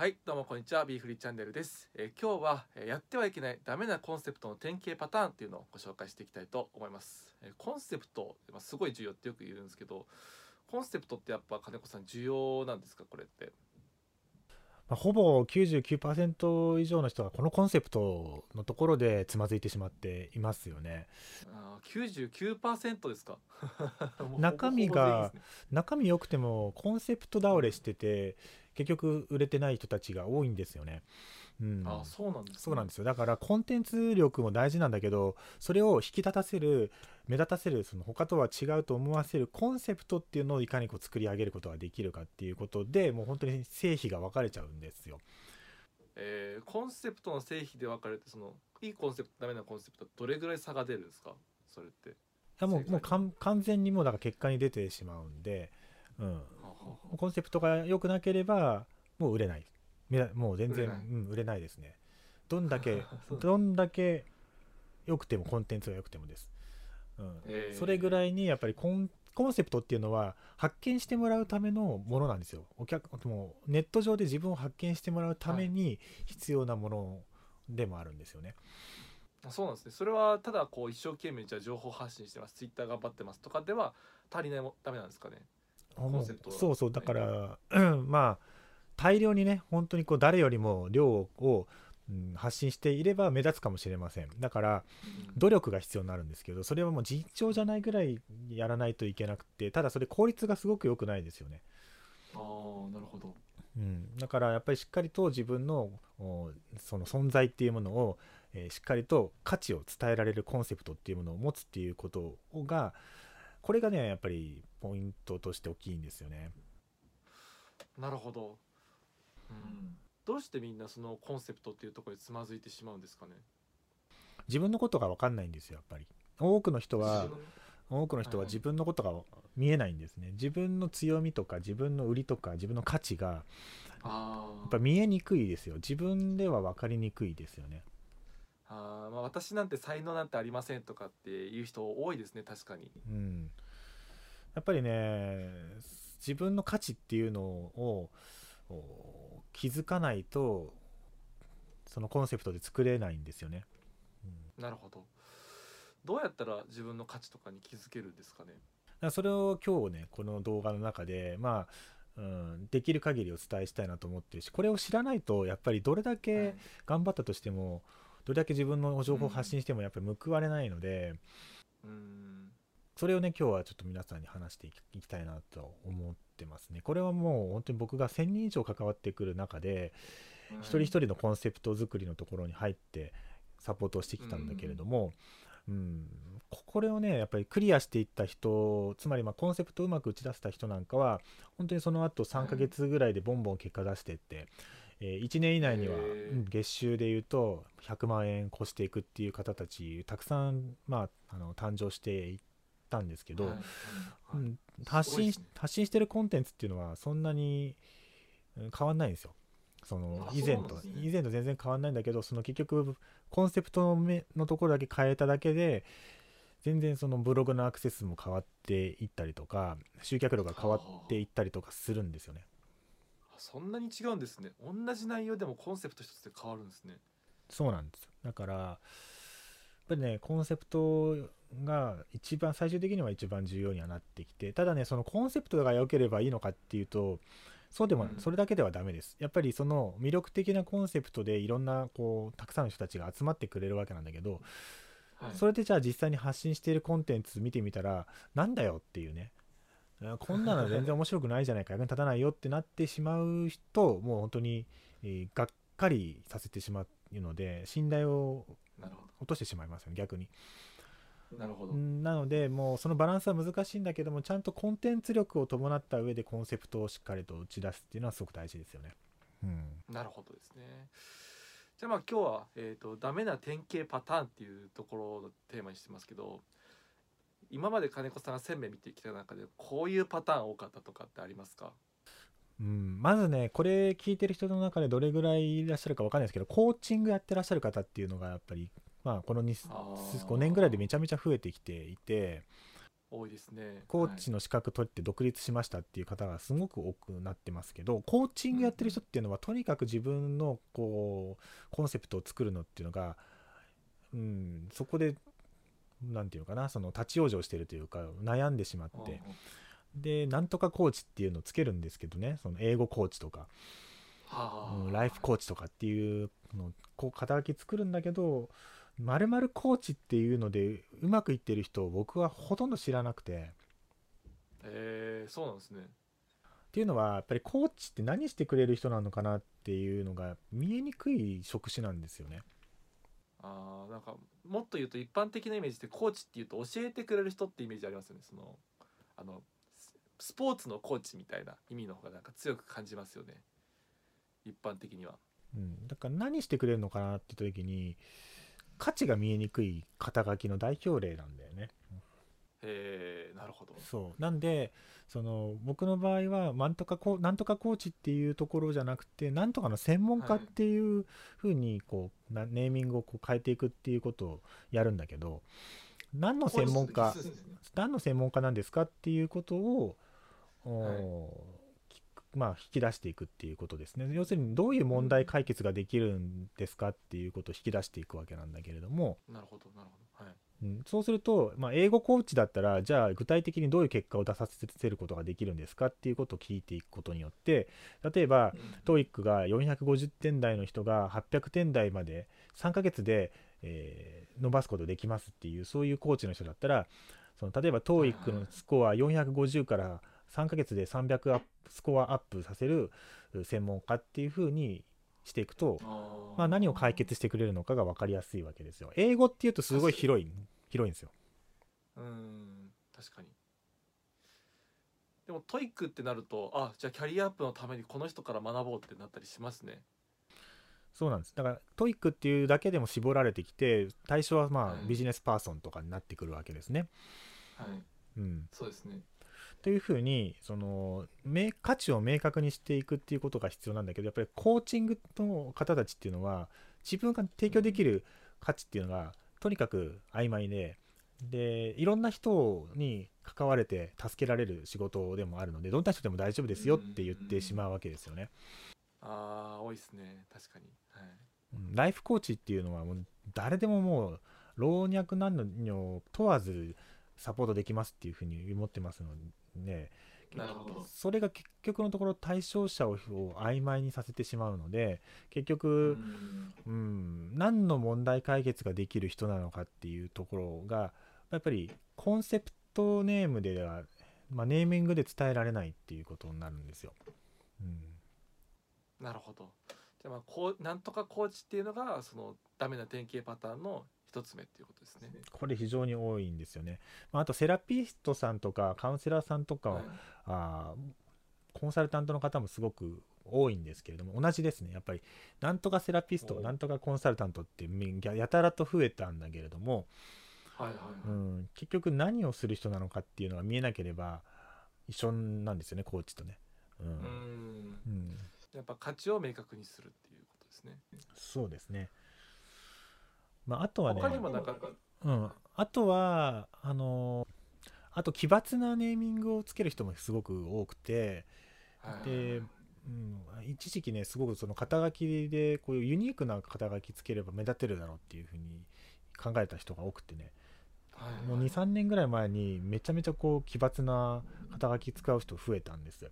はいどうもこんにちはビーフリーチャンネルです、えー今日は、えーやってはいけないダメなコンセプトの典型パターンっていうのをご紹介していきたいと思います、えーコンセプト、まあ、すごい重要ってよく言うんですけどコンセプトってやっぱ金子さん重要なんですかこれって？まあ、ほぼ99%以上の人がこのコンセプトのところでつまずいてしまっていますよね。あー99%ですか？中身が中身良くてもコンセプト倒れしてて結局売れてない人たちが多いんですよね。うん、あーそうなんです、ね、そうなんですよ。だからコンテンツ力も大事なんだけどそれを引き立たせる目立たせるその他とは違うと思わせるコンセプトっていうのをいかにこう作り上げることができるかっていうことでもう本当に成否が分かれちゃうんですよ。えーコンセプトの製品で分かれてそのいいコンセプトダメなコンセプトどれぐらい差が出るんですか？それって。いやもうもう完全にもうだから結果に出てしまうんで、うん、コンセプトが良くなければもう売れないもう全然売れない。うん、売れないですね。どんだけ どんだけ良くてもコンテンツが良くてもです、うん。えー。それぐらいにやっぱりコンコンセプトっていうのは発見してもらうためのものなんですよ。お客もうネット上で自分を発見してもらうために必要なものでもあるんですよね、あそうなんですね。それはただこう一生懸命じゃあ情報発信してます。ツイッター頑張ってますとかでは足りないもダメなんですかね。コンセプトは。そうそう。だから、うん。まあ大量にね本当にこう誰よりも量を、うん発信していれば目立つかもしれません。だから努力が必要になるんですけどそれはもう尋常じゃないぐらいやらないといけなくてただそれ効率がすごく良くないですよね、ああなるほど。うん、だからやっぱりしっかりと自分のおその存在っていうものを、えーしっかりと価値を伝えられるコンセプトっていうものを持つっていうことがこれがねやっぱりポイントとして大きいんですよね。なるほど、うん、どうしてみんなそのコンセプトっていうところでつまずいてしまうんですかね？自分のことが分かんないんですよやっぱり。多くの人は自分多くの人ははいはい。自分のことが見えないんですね。自分の強みとか自分の売りとか自分の価値があやっぱ見えにくいですよ。自分では分かりにくいですよね。あー。まあ私なんて才能なんてありませんとかっていう人多いですね確かに。うん。やっぱりね自分の価値っていうのをお気づかないとそのコンセプトで作れないんですよね、うん。なるほど。どうやったら自分の価値とかに気づけるんですかね？だからそれを今日ねこの動画の中でまあ、うん、できる限りお伝えしたいなと思ってるしこれを知らないとやっぱりどれだはい。け頑張ったとしても、どれだけ自分の情報を発信してもやっぱり報われないので、うん。それをね今日はちょっと皆さんに話していきいきたいなと思ってますね。これはもう本当に僕が1000人以上関わってくる中で、一人一人のコンセプト作りのところに入ってサポートをしてきたんだけれども、うん。ここれをねやっぱりクリアしていった人つまりまあコンセプトをうまく打ち出せた人なんかは本当にその後3ヶ月ぐらいでボンボン結果出してって、え1年以内には、月収でいうと100万円越していくっていう方たちたくさん、まあ、あの誕生していったんですけど、はい。うん。発信発信してるコンテンツっていうのはそんなにうん変わんないんですよ。そのあ以前と、ね。以前と全然変わんないんだけどその結局コンセプトの目のところだけ変えただけで全然そのブログのアクセスも変わっていったりとか集客力が変わっていったりとかするんですよね。あそんなに違うんですね。同じ内容でもコンセプト一つで変わるんですね。そうなんですよ。だからやっぱりねコンセプトが一番最終的には一番重要にはなってきてただねそのコンセプトが良ければいいのかっていうとそうでもうん。それだけではダメです。やっぱりその魅力的なコンセプトでいろんなこうたくさんの人たちが集まってくれるわけなんだけどはい。それでじゃあ実際に発信しているコンテンツ見てみたらなんだよっていうね。あこんなの全然面白くないじゃないか役に立たないよってなってしまう人もう本当に、えーがっかりさせてしまうので信頼を落としてしまいますよね逆に。どなるほど。うんなのでもうそのバランスは難しいんだけどもちゃんとコンテンツ力を伴った上でコンセプトをしっかりと打ち出すっていうのはすごく大事ですよね。うん。なるほどですね。じゃあまあ今日は、えー、とダメな典型パターンっていうところをテーマにしてますけど今まで金子さんが1000名見てきた中でこういうパターン多かったとかってありますか？うん、まずねこれ聞いてる人の中でどれぐらいいらっしゃるかわかんないですけどコーチングやってらっしゃる方っていうのがやっぱりまあこの 2, あー。5年ぐらいでめちゃめちゃ増えてきていて多いですね。コーチの資格取って独立しましたっていう方がすごく多くなってますけどコーチングやってる人っていうのはとにかく自分のこうコンセプトを作るのっていうのが、うん、そこでなんていうのかなその立ち往生してるというか悩んでしまっうんてでなんとかコーチっていうのをつけるんですけどねその英語コーチとか、ライフコーチとかっていうのをこう肩書き作るんだけどまるまるコーチっていうのでうまくいってる人を僕はほとんど知らなくて。えー、そうなんですね。っていうのはやっぱりコーチって何してくれる人なのかなっていうのが見えにくい職種なんですよね。あーなんかもっと言うと一般的なイメージでコーチっていうと教えてくれる人ってイメージありますよね。そのあのススポーツのコーチみたいな意味の方がなんか強く感じますよね。一般的には。うん、だから何してくれるのかなって言った時に価値が見えにくい肩書きの代表例なんだよね。へえなるほど。そう。なんでその僕の場合はなんとかこうなんとかコーチっていうところじゃなくてなんとかの専門家っていう風にこうなネーミングをこう変えていくっていうことをやるんだけど何の専門家何の専門家なんですかっていうことを、おはいまあ、引き出していくっていうことですね。要するにどういう問題解決ができるんですかっていうことを引き出していくわけなんだけれども、なるほどなるほど。はい。うん、そうすると、まあ、英語コーチだったらじゃあ具体的にどういう結果を出させることができるんですかっていうことを聞いていくことによって例えば TOEIC が450点台の人が800点台まで3ヶ月で、えー伸ばすことできますっていうそういうコーチの人だったらその例えば TOEIC のスコア450から3ヶ月で300アップスコアアップさせる専門家っていう風にしていくと、まあ、何を解決してくれるのかが分かりやすいわけですよ。英語っていうとすごい広い広いんですよ。うん確かに。でも TOEIC ってなるとあじゃあキャリアアップのためにこの人から学ぼうってなったりしますね。そうなんです。だから TOEIC っていうだけでも絞られてきて対象はまはい。あビジネスパーソンとかになってくるわけですね。はい。うん、そうですねというふうにその明価値を明確にしていくっていうことが必要なんだけどやっぱりコーチングの方たちっていうのは自分が提供できる価値っていうのがとにかく曖昧ででいろんな人に関われて助けられる仕事でもあるのでどんな人でも大丈夫ですよって言ってしまうわけですよね。ああ多いですね。確かに。はい。うんライフコーチっていうのはもう誰でももう老若男女を問わずサポートできますっていうふうに思ってますので、それが結局のところ対象者を曖昧にさせてしまうので結う局、ん。うん、何の問題解決ができる人なのかっていうところがやっぱりコンセプトネームでは、まあ、ネーミングで伝えられないっていうことになるんですよ。うん。なるほど。じゃあまあこうなんとかコーチっていうのがそのダメな典型パターンの一つ目っていうことですね。これ非常に多いんですよね。まあ、あとセラピストさんとかカウンセラーさんとかは、はい。あーコンサルタントの方もすごく多いんですけれども同じですね。やっぱりなんとかセラピストおなんとかコンサルタントってみややたらと増えたんだけれども、はいはいはい。うん、結局何をする人なのかっていうのが見えなければ一緒なんですよねコーチとね。うん。うん。うん、やっぱ価値を明確にするっていうことですね。そうですね。まあ、あとはね他にもなんかうん、あとはあのあと奇抜なネーミングをつける人もすごく多くてはいで、うん、一時期ねすごくその肩書きでこういうユニークな肩書きつければ目立てるだろうっていうふうに考えた人が多くてね。はいもう23年ぐらい前にめちゃめちゃこう奇抜な肩書き使う人増えたんです。よ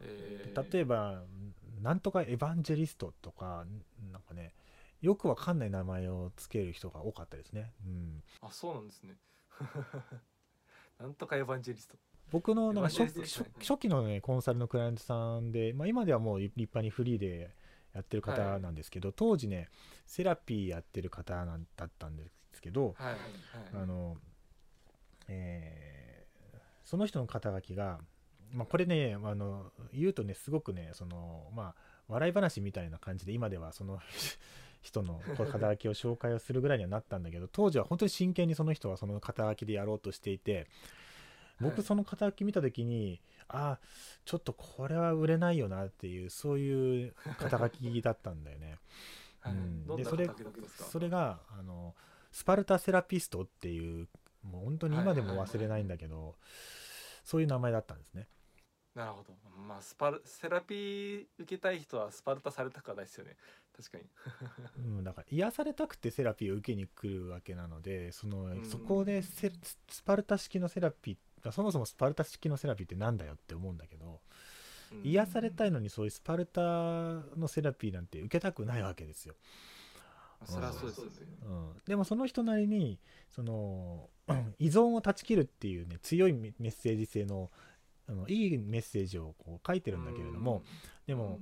えー。例えばなんとかエヴァンジェリストとかなんかねよくわかんない名前をつける人が多かったですね、うん、あそうなんですね。なんとかエヴァンジェリスト。僕のなんか初初初期のねコンサルのクライアントさんで、まあ、今ではもう立派にフリーでやってる方なんですけど、当時ねセラピーやってる方なんだったんですけど、はいはい。あのえーその人の肩書きが、まあ、これねあの言うとねすごくねそのまあ笑い話みたいな感じで今ではその人の肩書きを紹介をするぐらいにはなったんだけど 当時は本当に真剣にその人はその肩書きでやろうとしていてはい。僕その肩書き見た時に、ああちょっとこれは売れないよなっていうそういう肩書きだったんだよね。でそれそれがあのスパルタセラピストっていうもう本当に今でも忘れないんだけど、そういう名前だったんですね。なるほど。まあスパルセラピー受けたい人はスパルタされたくはないですよね。確かに。うん、だから癒されたくてセラピーを受けに来るわけなのでその、ん。そこでセスパルタ式のセラピーそもそもスパルタ式のセラピーってなんだよって思うんだけどうん。癒されたいのにそういうスパルタのセラピーなんて受けたくないわけですよ。そりゃそうですよね。うん、でもその人なりにその 依存を断ち切るっていうね強いメッセージ性のあのいいメッセージをこう書いてるんだけれども、でも、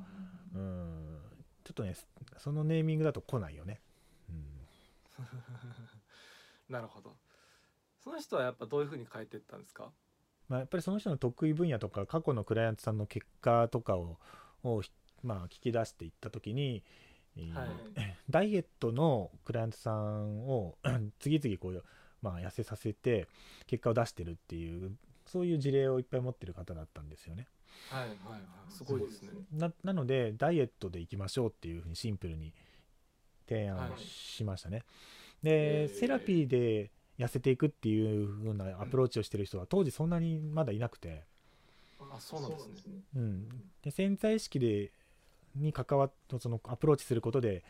うん、ちょっとねそのネーミングだと来ないよね。うん。なるほど。その人はやっぱどういうふうに変えていったんですか？まあ、やっぱりその人の得意分野とか過去のクライアントさんの結果とかをを、まあ、聞き出していった時に、えーはい。ダイエットのクライアントさんを 次々こう、まあ、痩せさせて結果を出してるっていうそういう事例をいっぱい持ってる方だったんですよね。はいはいはい。すごいですね。ななのでダイエットでいきましょうっていうふうにシンプルに提案はいしましたね。で、えー。セラピーで痩せていくっていう風なアプローチをしてる人は当時そんなにまだいなくて。あそうなんですね。うん、で潜在意識でに関わっそのアプローチすることで、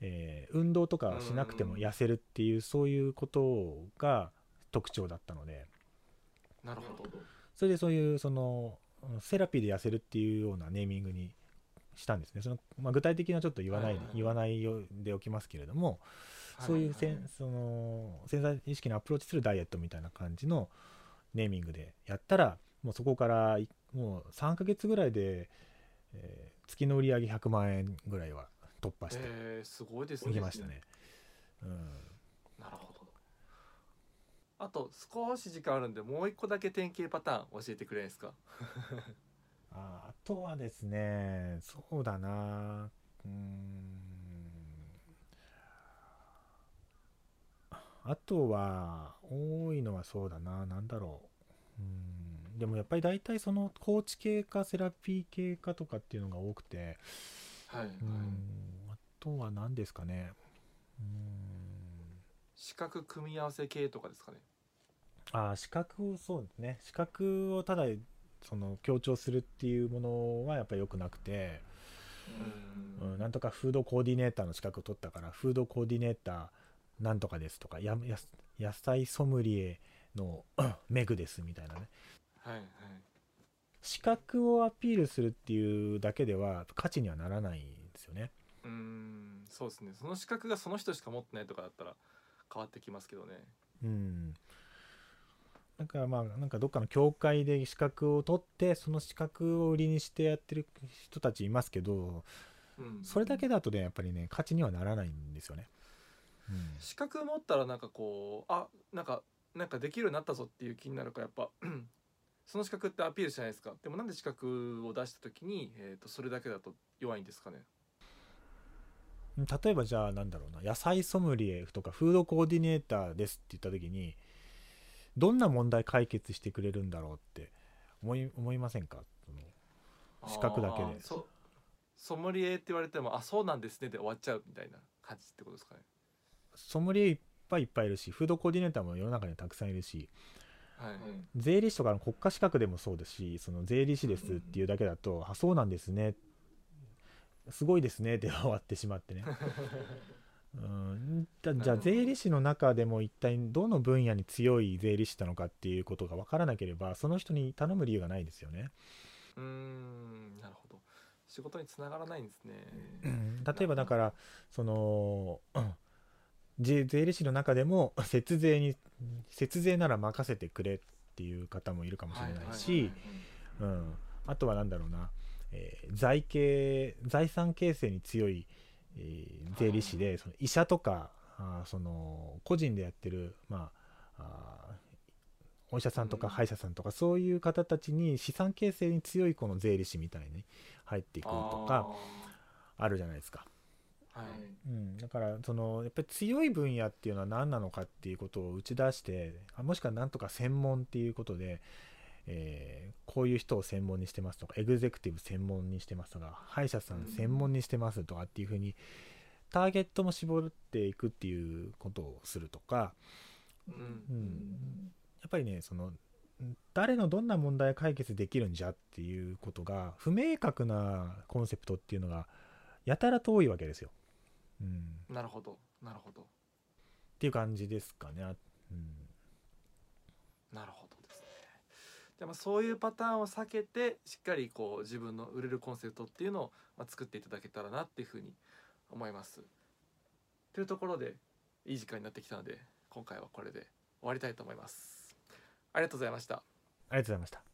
えー運動とかしなくても痩せるっていうそういうことが特徴だったのでなるほど。それでそういうそのうんセラピーで痩せるっていうようなネーミングにしたんですね。その、まあ、具体的にはちょっと言わない,、言わないようでおきますけれども、そういうせんその潜在意識にアプローチするダイエットみたいな感じのネーミングでやったらもうそこからいもう3ヶ月ぐらいで、えー月の売り上げ100万円ぐらいは突破してえー、すごいですいねきましたね。うん。なるほどあと少し時間あるんでもう一個だけ典型パターン教えてくれないですか？あ あとはですねそうだな。うーん。あとは多いのはそうだな。何だろう。うん。でもやっぱり大体そのコーチ系かセラピー系かとかっていうのが多くて。はい、はい、うん。あとは何ですかね。うん。視覚組み合わせ系とかですかねああ視覚をそうですね。視覚をただその強調するっていうものはやっぱり良くなくて、うん。うん、なんとかフードコーディネーターの資格を取ったからフードコーディネーターなんとかですとかやや野菜ソムリエの メグですみたいなね。はいはい。資格をアピールするっていうだけでは価値にはならないんですよね。うーん。そうですね。その資格がその人しか持ってないとかだったら変わってきますけどね。うん。だからまあなんかどっかの教会で資格を取ってその資格を売りにしてやってる人たちいますけどうん。それだけだとねやっぱりね価値にはならないんですよね。うん。資格持ったらなんかこうあなんかなんかできるようになったぞっていう気になるからやっぱ その資格ってアピールじゃないですか？でもなんで資格を出した時に、えー、とそれだけだと弱いんですかね？例えばじゃあなんだろうな野菜ソムリエとかフードコーディネーターですって言った時にどんな問題解決してくれるんだろうって思い思いませんか？その資格だけで。ソムリエって言われてもあそうなんですねで終わっちゃうみたいな感じってことですかね？ソムリエいっぱいいっぱいいるしフードコーディネーターも世の中にはたくさんいるしはい、税理士とかの国家資格でもそうですしその税理士ですっていうだけだと、あそうなんですね。すごいですねで終わってしまってねうん。だじゃあ税理士の中でも一体どの分野に強い税理士なのかっていうことが分からなければその人に頼む理由がないですよね。うーん。なるほど。仕事につながらないんですね。うん。例えばだからそのうん税税理士の中でも節税に節税なら任せてくれっていう方もいるかもしれないし、うん、あとは何だろうな、えー財形財産形成に強い、えー税理士で、その医者とかあーその個人でやってる、まあ、あーお医者さんとかうん。歯医者さんとか、そういう方たちに資産形成に強いこの税理士みたいに入っていくとかあるじゃないですか。はい。うん、だからそのやっぱり強い分野っていうのは何なのかっていうことを打ち出してあもしくはなんとか専門っていうことで、えーこういう人を専門にしてますとかエグゼクティブ専門にしてますとか歯医者さん専門にしてますとかっていうふうにターゲットも絞っていくっていうことをするとかうん。やっぱりねその誰のどんな問題解決できるんじゃっていうことが不明確なコンセプトっていうのがやたらと多いわけですよ。うん、なるほど。なるほど。っていう感じですかね。あうん、なるほどですねでもそういうパターンを避けてしっかりこう自分の売れるコンセプトっていうのをま作っていただけたらなっていうふうに思います。というところでいい時間になってきたので今回はこれで終わりたいと思います。ありがとうございました。ありがとうございました。